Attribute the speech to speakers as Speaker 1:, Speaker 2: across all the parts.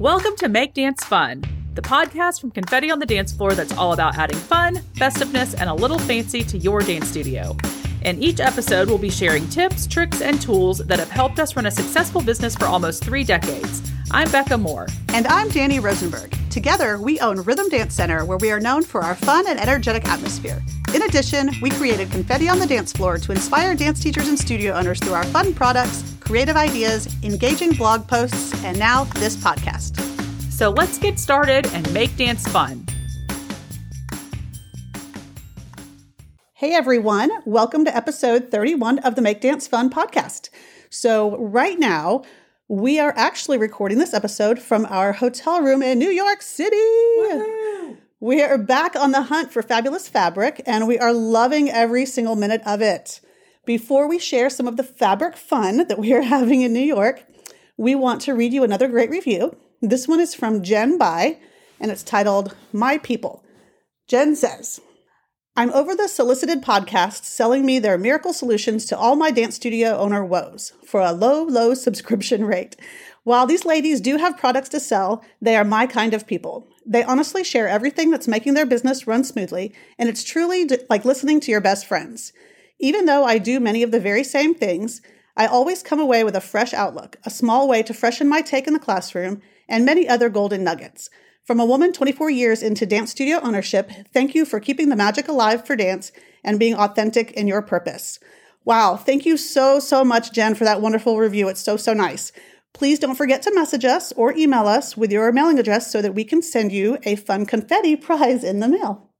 Speaker 1: Welcome to Make Dance Fun, the podcast from Confetti on the Dance Floor that's all about adding fun, festiveness, and a little fancy to your dance studio. In each episode, we'll be sharing tips, tricks, and tools that have helped us run a successful business for almost three decades. I'm Becca Moore.
Speaker 2: And I'm Danny Rosenberg. Together, we own Rhythm Dance Center, where we are known for our fun and energetic atmosphere. In addition, we created Confetti on the Dance Floor to inspire dance teachers and studio owners through our fun products, creative ideas, engaging blog posts, and now this podcast.
Speaker 1: So let's get started and make dance fun.
Speaker 2: Hey everyone, welcome to episode 31 of the Make Dance Fun podcast. So, right now, we are actually recording this episode from our hotel room in New York City. Woo-hoo! We are back on the hunt for fabulous fabric and we are loving every single minute of it. Before we share some of the fabric fun that we are having in New York, we want to read you another great review. This one is from Jen Bai and it's titled My People. Jen says, I'm over the solicited podcasts selling me their miracle solutions to all my dance studio owner woes for a low, low subscription rate. While these ladies do have products to sell, they are my kind of people. They honestly share everything that's making their business run smoothly, and it's truly like listening to your best friends. Even though I do many of the very same things, I always come away with a fresh outlook, a small way to freshen my take in the classroom, and many other golden nuggets. From a woman 24 years into dance studio ownership, thank you for keeping the magic alive for dance and being authentic in your purpose. Wow, thank you so, so much, Jen, for that wonderful review. It's so, so nice. Please don't forget to message us or email us with your mailing address so that we can send you a fun confetti prize in the mail.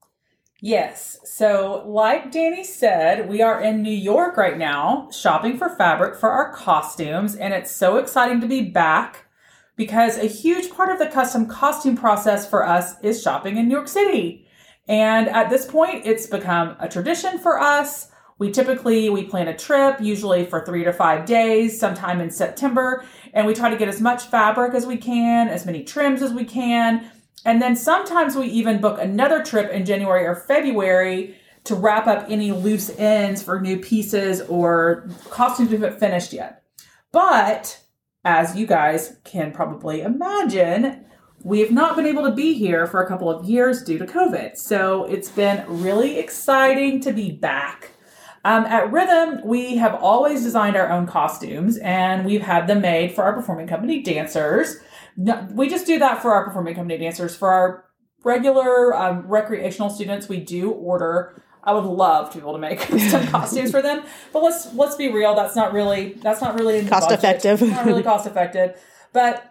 Speaker 1: Yes. So, like Danny said, we are in New York right now shopping for fabric for our costumes, and it's so exciting to be back because a huge part of the custom costume process for us is shopping in New York City. And at this point, it's become a tradition for us. We typically we plan a trip, usually for 3 to 5 days, sometime in September, and we try to get as much fabric as we can, as many trims as we can. And then sometimes we even book another trip in January or February to wrap up any loose ends for new pieces or costumes we haven't finished yet. But as you guys can probably imagine, we have not been able to be here for a couple of years due to COVID. So it's been really exciting to be back. Um, at Rhythm, we have always designed our own costumes and we've had them made for our performing company dancers. No, we just do that for our performing company dancers. For our regular um, recreational students, we do order I would love to be able to make some costumes for them. But let's let's be real. That's not really that's not really
Speaker 2: cost effective.
Speaker 1: not really cost effective. But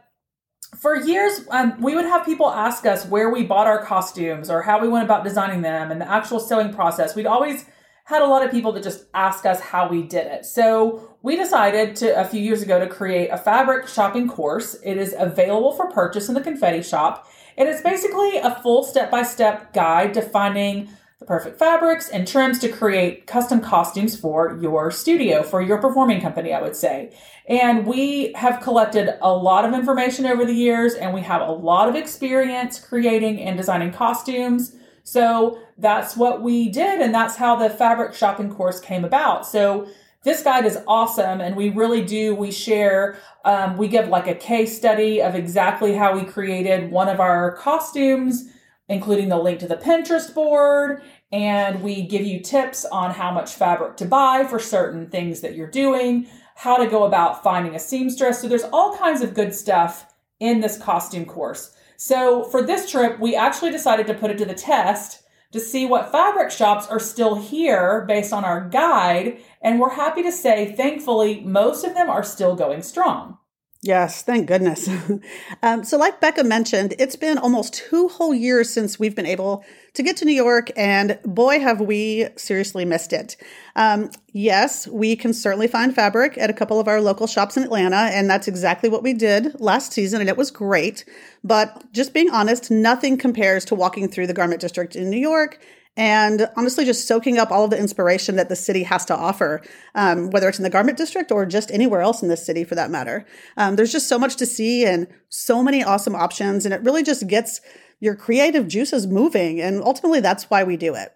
Speaker 1: for years, um, we would have people ask us where we bought our costumes or how we went about designing them and the actual sewing process. We'd always had a lot of people that just ask us how we did it. So we decided to a few years ago to create a fabric shopping course. It is available for purchase in the confetti shop. And it's basically a full step by step guide to finding the perfect fabrics and trims to create custom costumes for your studio, for your performing company, I would say. And we have collected a lot of information over the years and we have a lot of experience creating and designing costumes. So that's what we did, and that's how the fabric shopping course came about. So this guide is awesome, and we really do. We share, um, we give like a case study of exactly how we created one of our costumes including the link to the Pinterest board. And we give you tips on how much fabric to buy for certain things that you're doing, how to go about finding a seamstress. So there's all kinds of good stuff in this costume course. So for this trip, we actually decided to put it to the test to see what fabric shops are still here based on our guide. And we're happy to say, thankfully, most of them are still going strong.
Speaker 2: Yes, thank goodness. um, so, like Becca mentioned, it's been almost two whole years since we've been able to get to New York, and boy, have we seriously missed it. Um, yes, we can certainly find fabric at a couple of our local shops in Atlanta, and that's exactly what we did last season, and it was great. But just being honest, nothing compares to walking through the garment district in New York and honestly just soaking up all of the inspiration that the city has to offer, um, whether it's in the garment district or just anywhere else in the city for that matter. Um, there's just so much to see and so many awesome options, and it really just gets your creative juices moving. And ultimately, that's why we do it.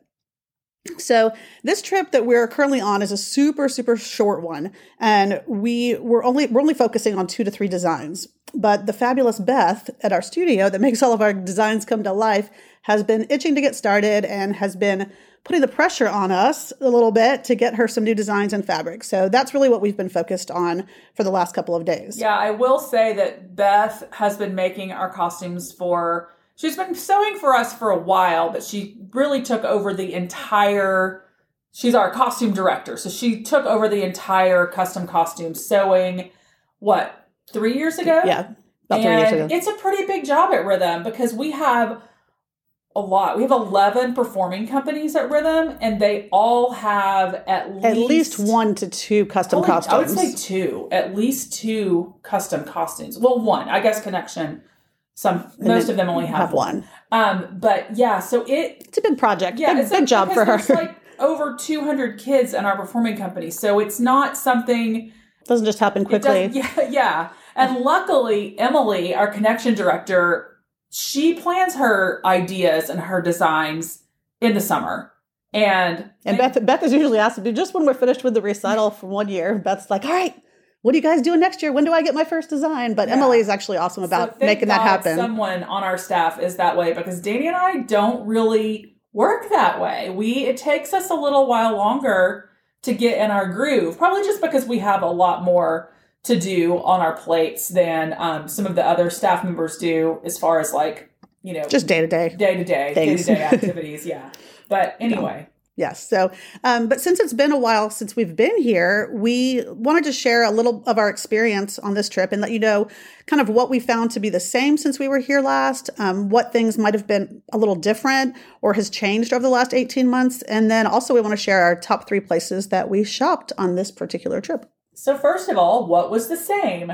Speaker 2: So this trip that we're currently on is a super super short one, and we we're only we're only focusing on two to three designs. But the fabulous Beth at our studio that makes all of our designs come to life has been itching to get started and has been putting the pressure on us a little bit to get her some new designs and fabric. So that's really what we've been focused on for the last couple of days.
Speaker 1: Yeah, I will say that Beth has been making our costumes for she's been sewing for us for a while, but she really took over the entire she's our costume director. So she took over the entire custom costume sewing what, 3 years ago?
Speaker 2: Yeah. About three years ago.
Speaker 1: It's a pretty big job at Rhythm because we have a lot. We have 11 performing companies at Rhythm, and they all have at least
Speaker 2: At least one to two custom
Speaker 1: Probably- I would say two, at least two custom costumes. Well, one, I guess. Connection. Some most of them only have,
Speaker 2: have one.
Speaker 1: Um, but yeah, so it
Speaker 2: It's a big project.
Speaker 1: yeah,
Speaker 2: big,
Speaker 1: it's
Speaker 2: big
Speaker 1: like-
Speaker 2: job for her.
Speaker 1: like over 200 kids in our performing company, so it's not something it
Speaker 2: doesn't just happen quickly.
Speaker 1: yeah, yeah. And luckily, Emily, our connection director, she plans her ideas and her designs in the summer. And
Speaker 2: And Beth, Beth is usually asked to do just when we're finished with the recital from one year. Beth's like, all right, what are you guys doing next year? When do I get my first design? But
Speaker 1: Yeah.
Speaker 2: Emily is actually awesome about
Speaker 1: thank
Speaker 2: making that happen.
Speaker 1: Someone on our staff is that way because Danny and I don't really work that way. We it takes us a little while longer to get in our groove, probably just because we have a lot more to do on our plates than um, some of the other staff members do, as far as like you know
Speaker 2: just day to day.
Speaker 1: day to day, day to day activities. Yeah, but anyway,
Speaker 2: Yes. So, um, but since it's been a while since we've been here, we wanted to share a little of our experience on this trip and let you know kind of what we found to be the same since we were here last, um, what things might have been a little different or has changed over the last 18 months. And then also, we want to share our top three places that we shopped on this particular trip.
Speaker 1: So, first of all, what was the same?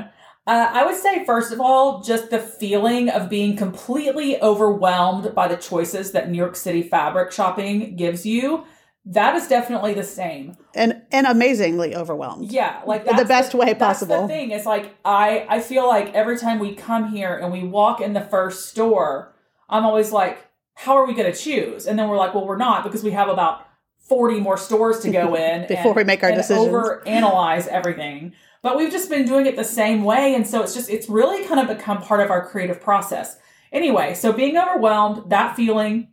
Speaker 1: Uh, I would say, first of all, just the feeling of being completely overwhelmed by the choices that New York City fabric shopping gives you. That is definitely the same.
Speaker 2: And, and amazingly overwhelmed.
Speaker 1: Yeah, like
Speaker 2: The best way
Speaker 1: that's
Speaker 2: possible.
Speaker 1: the thing is like I I feel like every time we come here and we walk in the first store, I'm always like, how are we going to choose? And then we're like, well, we're not because we have about 40 more stores to go in
Speaker 2: Before
Speaker 1: and-
Speaker 2: we make our decisions.
Speaker 1: Over analyze everything. But we've just been doing it the same way. And so it's just, it's really kind of become part of our creative process. Anyway, so being overwhelmed, that feeling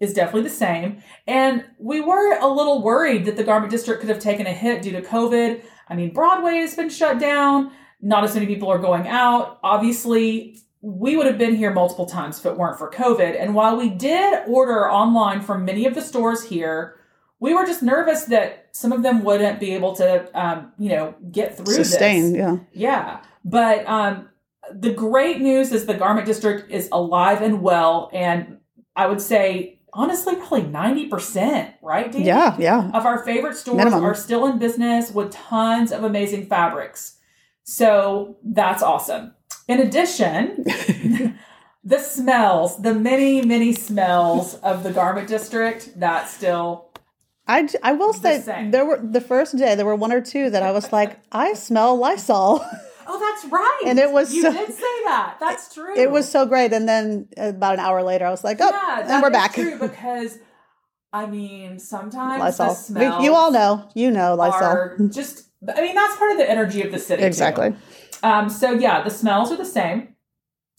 Speaker 1: is definitely the same. And we were a little worried that the garment district could have taken a hit due to COVID. I mean, Broadway has been shut down. Not as many people are going out. Obviously, we would have been here multiple times if it weren't for COVID. And while we did order online from many of the stores here, we were just nervous that some of them wouldn't be able to, um, you know, get through
Speaker 2: Sustain.
Speaker 1: this.
Speaker 2: Yeah.
Speaker 1: Yeah. But um, the great news is the garment district is alive and well. And I would say, honestly, probably 90%, right? Dee?
Speaker 2: Yeah. Yeah.
Speaker 1: Of our favorite stores
Speaker 2: Minimum.
Speaker 1: are still in business with tons of amazing fabrics. So that's awesome. In addition, the smells, the many, many smells of the garment district, that still
Speaker 2: I, I will say
Speaker 1: same.
Speaker 2: there were the first day there were one or two that I was like I smell Lysol.
Speaker 1: Oh, that's right.
Speaker 2: And it was
Speaker 1: you
Speaker 2: so-
Speaker 1: did say that. That's true.
Speaker 2: it was so great, and then about an hour later I was like, oh,
Speaker 1: yeah,
Speaker 2: and we're back.
Speaker 1: True because I mean, sometimes
Speaker 2: Lysol.
Speaker 1: the smells
Speaker 2: you all know, you know Lysol.
Speaker 1: just. I mean, that's part of the energy of the city.
Speaker 2: Exactly.
Speaker 1: Um, so yeah, the smells are the same.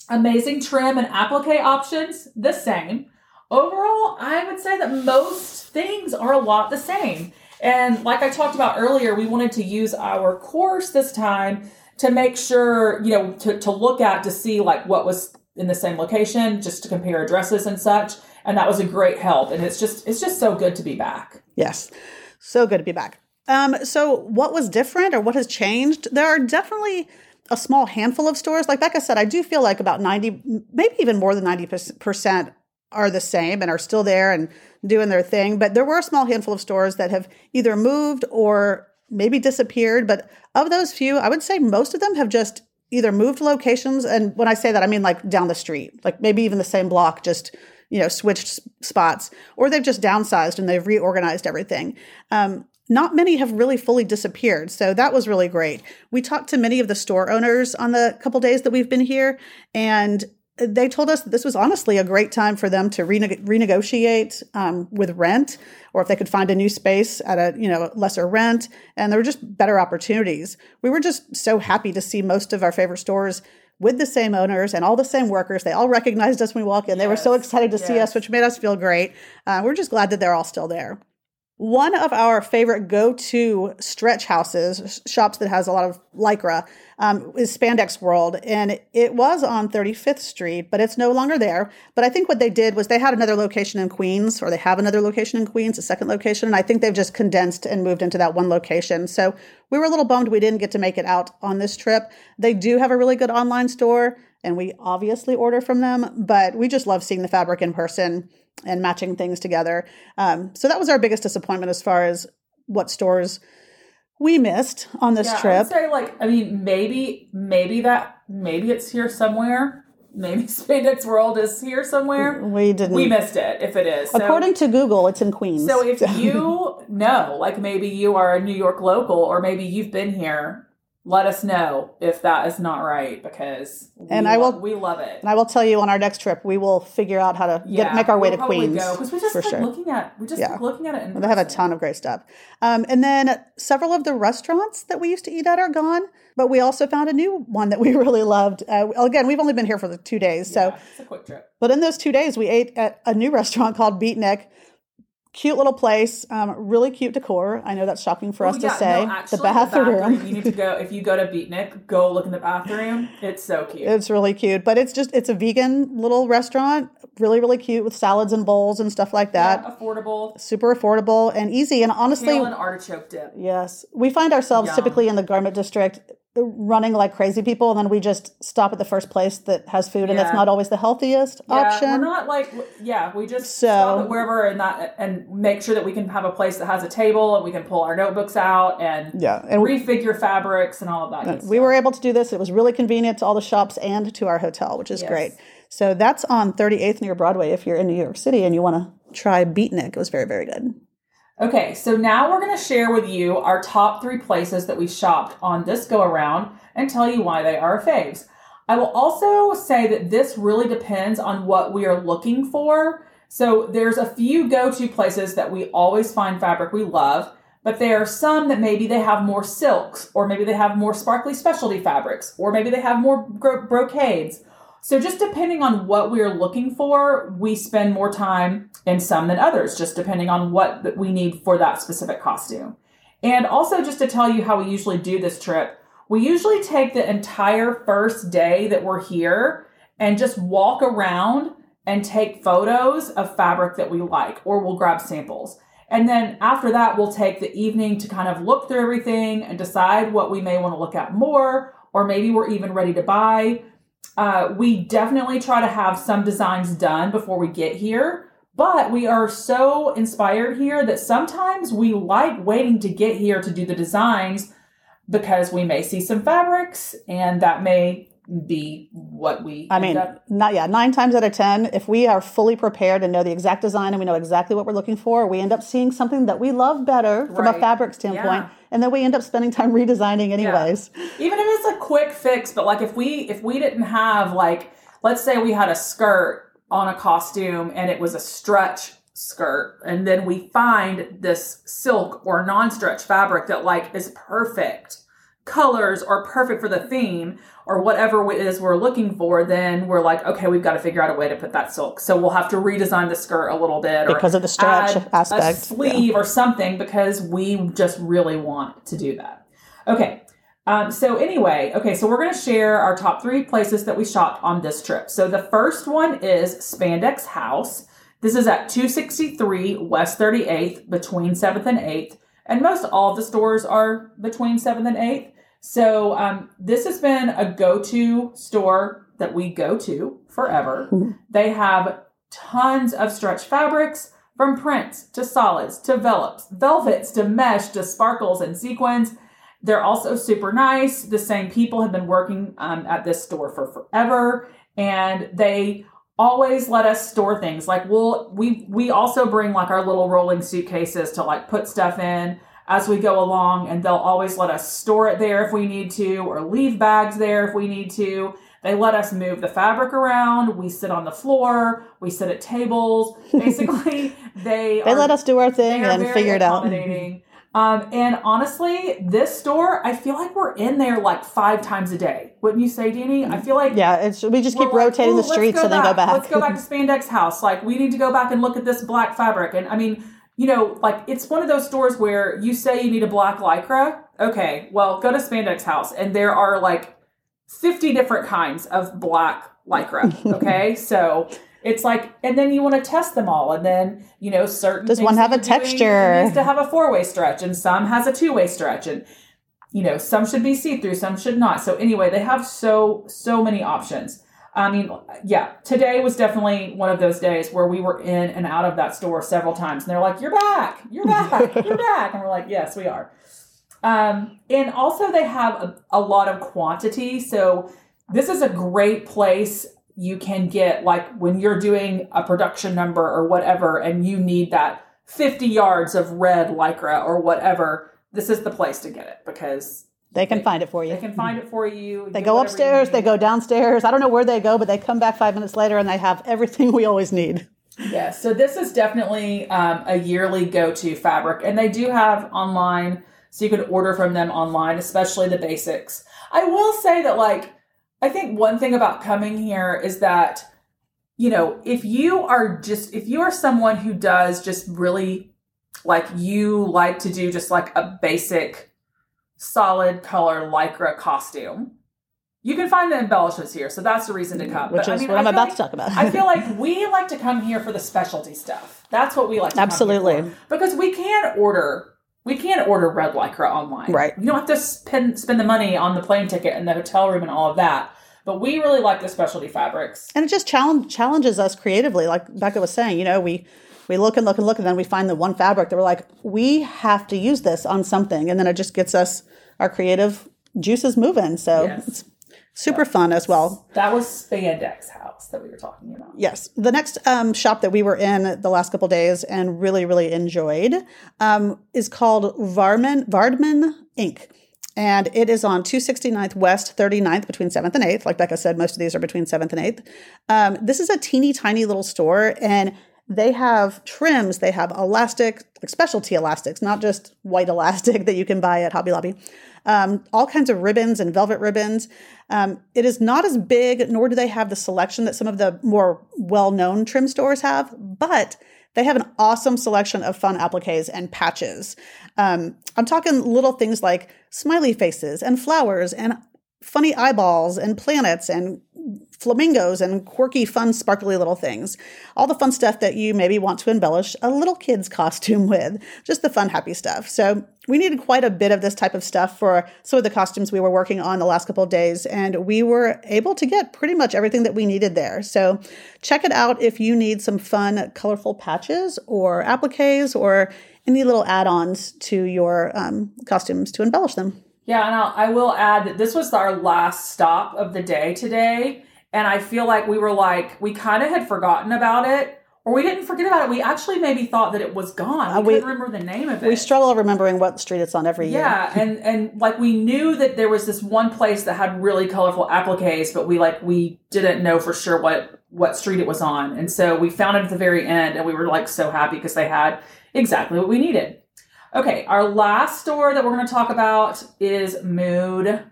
Speaker 1: Amazing trim and applique options, the same. Overall, I would say that most things are a lot the same. And like I talked about earlier, we wanted to use our course this time to make sure, you know, to, to look at to see like what was in the same location, just to compare addresses and such. And that was a great help. And it's just it's just so good to be back.
Speaker 2: Yes, so good to be back. Um, so what was different or what has changed? There are definitely a small handful of stores. Like Becca said, I do feel like about ninety, maybe even more than ninety percent are the same and are still there and doing their thing. But there were a small handful of stores that have either moved or maybe disappeared. But of those few, I would say most of them have just either moved locations. And when I say that, I mean like down the street, like maybe even the same block, just you know, switched spots, or they've just downsized and they've reorganized everything. Um, not many have really fully disappeared, so that was really great. We talked to many of the store owners on the couple days that we've been here, and they told us that this was honestly a great time for them to rene- renegotiate um, with rent or if they could find a new space at a you know lesser rent and there were just better opportunities. We were just so happy to see most of our favorite stores with the same owners and all the same workers. They all recognized us when we walked in. They were so excited to see us which made us feel great. Uh, we're just glad that they're all still there one of our favorite go-to stretch houses, shops that has a lot of lycra, um, is Spandex World, and it was on 35th Street, but it's no longer there. But I think what they did was they had another location in Queens, or they have another location in Queens, a second location, and I think they've just condensed and moved into that one location. So we were a little bummed we didn't get to make it out on this trip. They do have a really good online store, and we obviously order from them, but we just love seeing the fabric in person and matching things together. Um, so that was our biggest disappointment as far as what stores we missed on this
Speaker 1: Yeah, I
Speaker 2: trip.
Speaker 1: would say like I mean maybe maybe that maybe it's here somewhere. Maybe Spandex World is here somewhere.
Speaker 2: We didn't.
Speaker 1: We missed it if it is. So,
Speaker 2: According to Google, it's in Queens.
Speaker 1: so if you know, like maybe you are a New York local or maybe you've been here, let us know if that is not right because we
Speaker 2: And I
Speaker 1: lo-
Speaker 2: will-
Speaker 1: we love it.
Speaker 2: and I will tell you on our next trip, we will figure out how to get, make our way
Speaker 1: we'll
Speaker 2: to Queens
Speaker 1: because we just
Speaker 2: for
Speaker 1: like
Speaker 2: sure.
Speaker 1: looking at we just
Speaker 2: Yeah.
Speaker 1: looking at it.
Speaker 2: They have a ton of great stuff. Um, and then several of the restaurants that we used to eat at are gone, but we also found a new one that we really loved. Uh, again, we've only been here for the two days, so
Speaker 1: Yeah, it's a quick trip.
Speaker 2: But in those two days, we ate at a new restaurant called Beatnik. Cute little place, um, really cute decor. I know that's shocking for us
Speaker 1: Oh,
Speaker 2: to say.
Speaker 1: no, actually,
Speaker 2: the bathroom,
Speaker 1: You need to go if you go to Beatnik, go look in the bathroom. It's so cute.
Speaker 2: it's really cute. But it's just it's a vegan little restaurant, really really cute with salads and bowls and stuff like that.
Speaker 1: Yeah, affordable.
Speaker 2: Super affordable and easy. And honestly,
Speaker 1: Kale and artichoke dip.
Speaker 2: yes, we find ourselves
Speaker 1: Yum.
Speaker 2: typically in the garment district running like crazy people, and then we just stop at the first place that has food, and
Speaker 1: Yeah.
Speaker 2: not always the healthiest
Speaker 1: Yeah,
Speaker 2: option.
Speaker 1: we're not like yeah, we just
Speaker 2: So-
Speaker 1: stop at wherever and that and make sure that we can have a place that has a table and we can pull our notebooks out and
Speaker 2: yeah, and we,
Speaker 1: refigure fabrics and all of that. Uh,
Speaker 2: we were able to do this. It was really convenient to all the shops and to our hotel, which is
Speaker 1: Yes.
Speaker 2: great. So that's on 38th near Broadway if you're in New York City and you want to try Beatnik. It was very, very good.
Speaker 1: Okay, so now we're going to share with you our top three places that we shopped on this go around and tell you why they are faves. I will also say that this really depends on what we are looking for. So there's a few go to places that we always find fabric we love, but there are some that maybe they have more silks, or maybe they have more sparkly specialty fabrics, or maybe they have more bro- brocades. So just depending on what we're looking for, we spend more time in some than others, just depending on what we need for that specific costume. And also just to tell you how we usually do this trip, we usually take the entire first day that we're here and just walk around and take photos of fabric that we like, or we'll grab samples. And then after that, we'll take the evening to kind of look through everything and decide what we may want to look at more, or maybe we're even ready to buy. Uh, we definitely try to have some designs done before we get here, but we are so inspired here that sometimes we like waiting to get here to do the designs because we may see some fabrics and that may be what we
Speaker 2: I
Speaker 1: end
Speaker 2: mean,
Speaker 1: up
Speaker 2: not yeah, nine times out of ten, if we are fully prepared and know the exact design and we know exactly what we're looking for, we end up seeing something that we love better from a fabric standpoint,
Speaker 1: Yeah.
Speaker 2: And then we end up spending time redesigning anyways.
Speaker 1: even if it's a quick fix but like if we if we didn't have like let's say we had a skirt on a costume and it was a stretch skirt and then we find this silk or non-stretch fabric that like is perfect colors are perfect for the theme or whatever it is we're looking for then we're like okay we've got to figure out a way to put that silk so we'll have to redesign the skirt a little bit or
Speaker 2: Because of the stretch aspect,
Speaker 1: a sleeve or something because we just really want to do that okay um, so anyway, okay, so we're going to share our top three places that we shopped on this trip. So the first one is Spandex House. This is at 263 West 38th between 7th and 8th. And most all of the stores are between 7th and 8th. So um, this has been a go-to store that we go to forever. They have tons of stretch fabrics from prints to solids to velvets, velvets to mesh to sparkles and sequins. They're also super nice. The same people have been working um, at this store for forever, and they always let us store things. Like we'll we we also bring like our little rolling suitcases to like put stuff in as we go along, and they'll always let us store it there if we need to, or leave bags there if we need to. They let us move the fabric around. We sit on the floor. We sit at tables. Basically, they
Speaker 2: They
Speaker 1: are,
Speaker 2: let us do our thing and figure it out.
Speaker 1: Um, and honestly, this store, I feel like we're in there like five times a day. Wouldn't you say, Deanie? I feel like
Speaker 2: Yeah, it's we just keep
Speaker 1: we're like,
Speaker 2: rotating the streets and then go back.
Speaker 1: Let's go back to Spandex House. Like we need to go back and look at this black fabric. And I mean, you know, like it's one of those stores where you say you need a black lycra. Okay, well, go to Spandex House, and there are like fifty different kinds of black lycra. Okay, so. It's like, and then you want to test them all, and then you know certain.
Speaker 2: Does one have a texture?
Speaker 1: It needs to have a four way stretch, and some has a two way stretch, and you know some should be see through, some should not. So anyway, they have so so many options. I mean, yeah, today was definitely one of those days where we were in and out of that store several times, and they're like, "You're back, you're back, you're back," and we're like, "Yes, we are." Um, and also, they have a, a lot of quantity, so this is a great place you can get like when you're doing a production number or whatever, and you need that 50 yards of red lycra or whatever. This is the place to get it because
Speaker 2: They can
Speaker 1: They-
Speaker 2: find it for you.
Speaker 1: they can find it for you.
Speaker 2: They go upstairs, they go downstairs. I don't know where they go, but they come back five minutes later and they have everything we always need.
Speaker 1: Yeah, so this is definitely um, a yearly go-to fabric, and they do have online, so you can order from them online, especially the basics. I will say that, like, I think one thing about coming here is that, you know, if you are just if you are someone who does just really like you like to do just like a basic solid color lycra costume, you can find the embellishments here. So that's the reason to come.
Speaker 2: Which
Speaker 1: But, I
Speaker 2: is
Speaker 1: mean,
Speaker 2: what
Speaker 1: I
Speaker 2: I'm
Speaker 1: feel
Speaker 2: about
Speaker 1: like-
Speaker 2: to talk about.
Speaker 1: I feel like we like to come here for the specialty stuff. That's what we like to come here
Speaker 2: Absolutely.
Speaker 1: because we can order we can order red lycra online.
Speaker 2: Right.
Speaker 1: You don't have to spend spend the money on the plane ticket and the hotel room and all of that. But we really like the specialty fabrics.
Speaker 2: and it just challenge, challenges us creatively. Like Becca was saying, you know, we we look and look and look, and then we find the one fabric that we're like, we have to use this on something, and then it just gets us our creative juices moving. So
Speaker 1: Yes.
Speaker 2: it's super fun as well.
Speaker 1: That was Spandex House that we were talking about.
Speaker 2: Yes. The next um, shop that we were in the last couple days and really, really enjoyed um, is called Varman Vardman Inc. And it is on 269th West, 39th, between 7th and 8th. Like Becca said, most of these are between 7th and 8th. Um, this is a teeny tiny little store, and they have trims, they have elastic, like specialty elastics, not just white elastic that you can buy at Hobby Lobby. Um, all kinds of ribbons and velvet ribbons. Um, it is not as big, nor do they have the selection that some of the more well known trim stores have, but they have an awesome selection of fun appliques and patches. Um, I'm talking little things like smiley faces and flowers and funny eyeballs and planets and flamingos and quirky, fun, sparkly little things. All the fun stuff that you maybe want to embellish a little kid's costume with. Just the fun, happy stuff. So we needed quite a bit of this type of stuff for some of the costumes we were working on the last couple of days, and we were able to get pretty much everything that we needed there. So check it out if you need some fun, colorful patches or appliques or any little add-ons to your um, costumes to embellish them.
Speaker 1: Yeah, and I'll, I will add that this was our last stop of the day today. And I feel like we were like, we kind of had forgotten about it, or we didn't forget about it. We actually maybe thought that it was gone. We,
Speaker 2: Uh, we-
Speaker 1: couldn't remember the name of it.
Speaker 2: We struggle remembering what street it's on every year.
Speaker 1: yeah, and and like we knew that there was this one place that had really colorful appliques, but we like we didn't know for sure what what street it was on, and so we found it at the very end, and we were like so happy because they had exactly what we needed. Okay, our last store that we're going to talk about is Mood.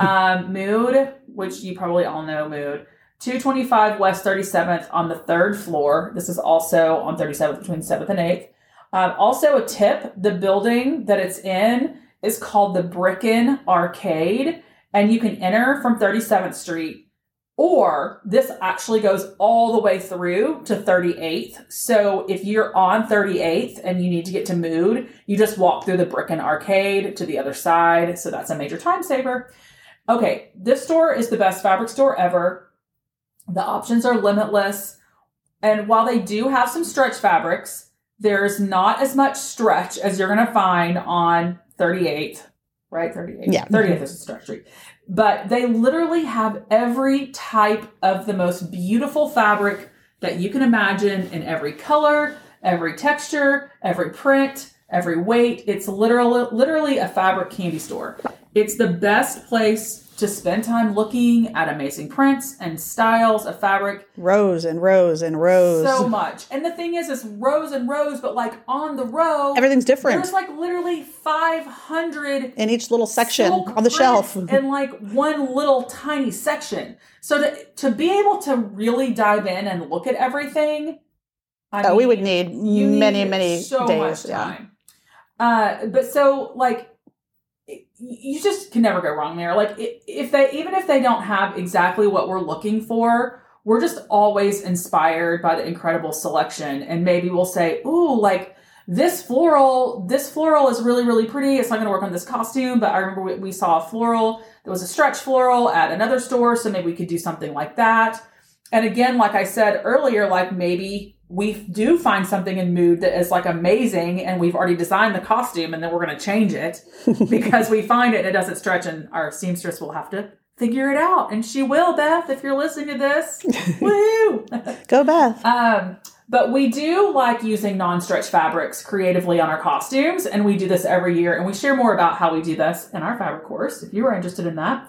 Speaker 1: Um, Mood, which you probably all know, Mood. 225 West 37th on the third floor. This is also on 37th between 7th and 8th. Um, also, a tip the building that it's in is called the Bricken Arcade, and you can enter from 37th Street, or this actually goes all the way through to 38th. So if you're on 38th and you need to get to Mood, you just walk through the Bricken Arcade to the other side. So that's a major time saver. Okay, this store is the best fabric store ever. The options are limitless. And while they do have some stretch fabrics, there's not as much stretch as you're going to find on 38th, right? 38th.
Speaker 2: Yeah.
Speaker 1: 30th is a stretch street. But they literally have every type of the most beautiful fabric that you can imagine in every color, every texture, every print, every weight. It's literally literally a fabric candy store. It's the best place to spend time looking at amazing prints and styles of fabric
Speaker 2: rows and rows and rows.
Speaker 1: so much. And the thing is, it's rows and rows, but like on the row,
Speaker 2: Everything's different
Speaker 1: there's like literally 500
Speaker 2: in each little section on the shelf.
Speaker 1: in like one little tiny section. So to to be able to really dive in and look at everything, I
Speaker 2: oh, we would need many, many
Speaker 1: so
Speaker 2: days.
Speaker 1: much
Speaker 2: Yeah.
Speaker 1: Uh, but so like you just can never go wrong there. Like if they even if they don't have exactly what we're looking for, we're just always inspired by the incredible selection, and maybe we'll say, "Ooh, like." This floral, this floral is really, really pretty. It's not going to work on this costume, but I remember we, we saw a floral. There was a stretch floral at another store, so maybe we could do something like that. And again, like I said earlier, like maybe we do find something in mood that is like amazing and we've already designed the costume and then we're going to change it because we find it and it doesn't stretch and our seamstress will have to figure it out. And she will, Beth, if you're listening to this. Woo!
Speaker 2: Go, Beth.
Speaker 1: Um, but we do like using non-stretch fabrics creatively on our costumes, and we do this every year. And we share more about how we do this in our fabric course, if you are interested in that.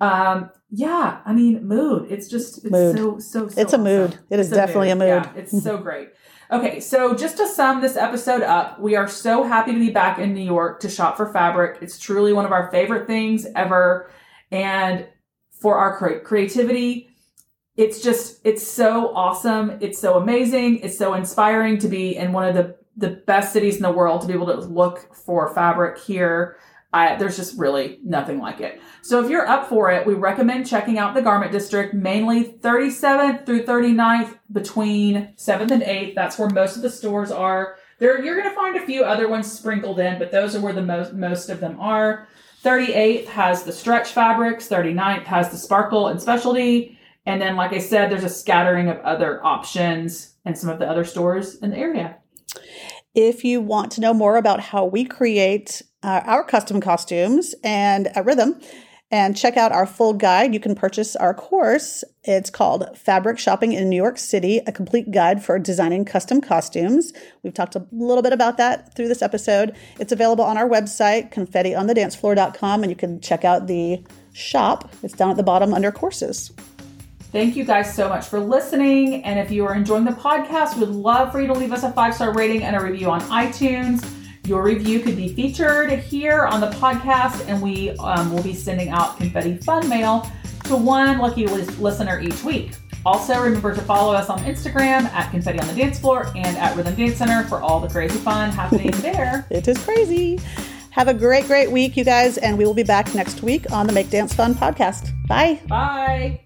Speaker 1: Um, yeah, I mean, mood. It's just it's
Speaker 2: Mood.
Speaker 1: so so. so
Speaker 2: It's a
Speaker 1: awesome.
Speaker 2: mood. It is
Speaker 1: It's
Speaker 2: definitely a mood.
Speaker 1: Yeah, it's so great. Okay, so just to sum this episode up, we are so happy to be back in New York to shop for fabric. It's truly one of our favorite things ever. And for our cre- creativity, it's just, it's so awesome. It's so amazing. It's so inspiring to be in one of the, the best cities in the world to be able to look for fabric here. I, there's just really nothing like it. So if you're up for it, we recommend checking out the Garment District, mainly 37th through 39th between 7th and 8th. That's where most of the stores are. There, you're going to find a few other ones sprinkled in, but those are where the most most of them are. 38th has the stretch fabrics. 39th has the sparkle and specialty. And then, like I said, there's a scattering of other options in some of the other stores in the area.
Speaker 2: If you want to know more about how we create our custom costumes and a rhythm, and check out our full guide, you can purchase our course. It's called Fabric Shopping in New York City, a complete guide for designing custom costumes. We've talked a little bit about that through this episode. It's available on our website, confettionthedancefloor.com, and you can check out the shop. It's down at the bottom under courses.
Speaker 1: Thank you guys so much for listening. And if you are enjoying the podcast, we'd love for you to leave us a five star rating and a review on iTunes. Your review could be featured here on the podcast, and we um, will be sending out confetti fun mail to one lucky lis- listener each week. Also, remember to follow us on Instagram at Confetti on the Dance Floor and at Rhythm Dance Center for all the crazy fun happening there.
Speaker 2: It is crazy. Have a great, great week, you guys, and we will be back next week on the Make Dance Fun podcast. Bye.
Speaker 1: Bye.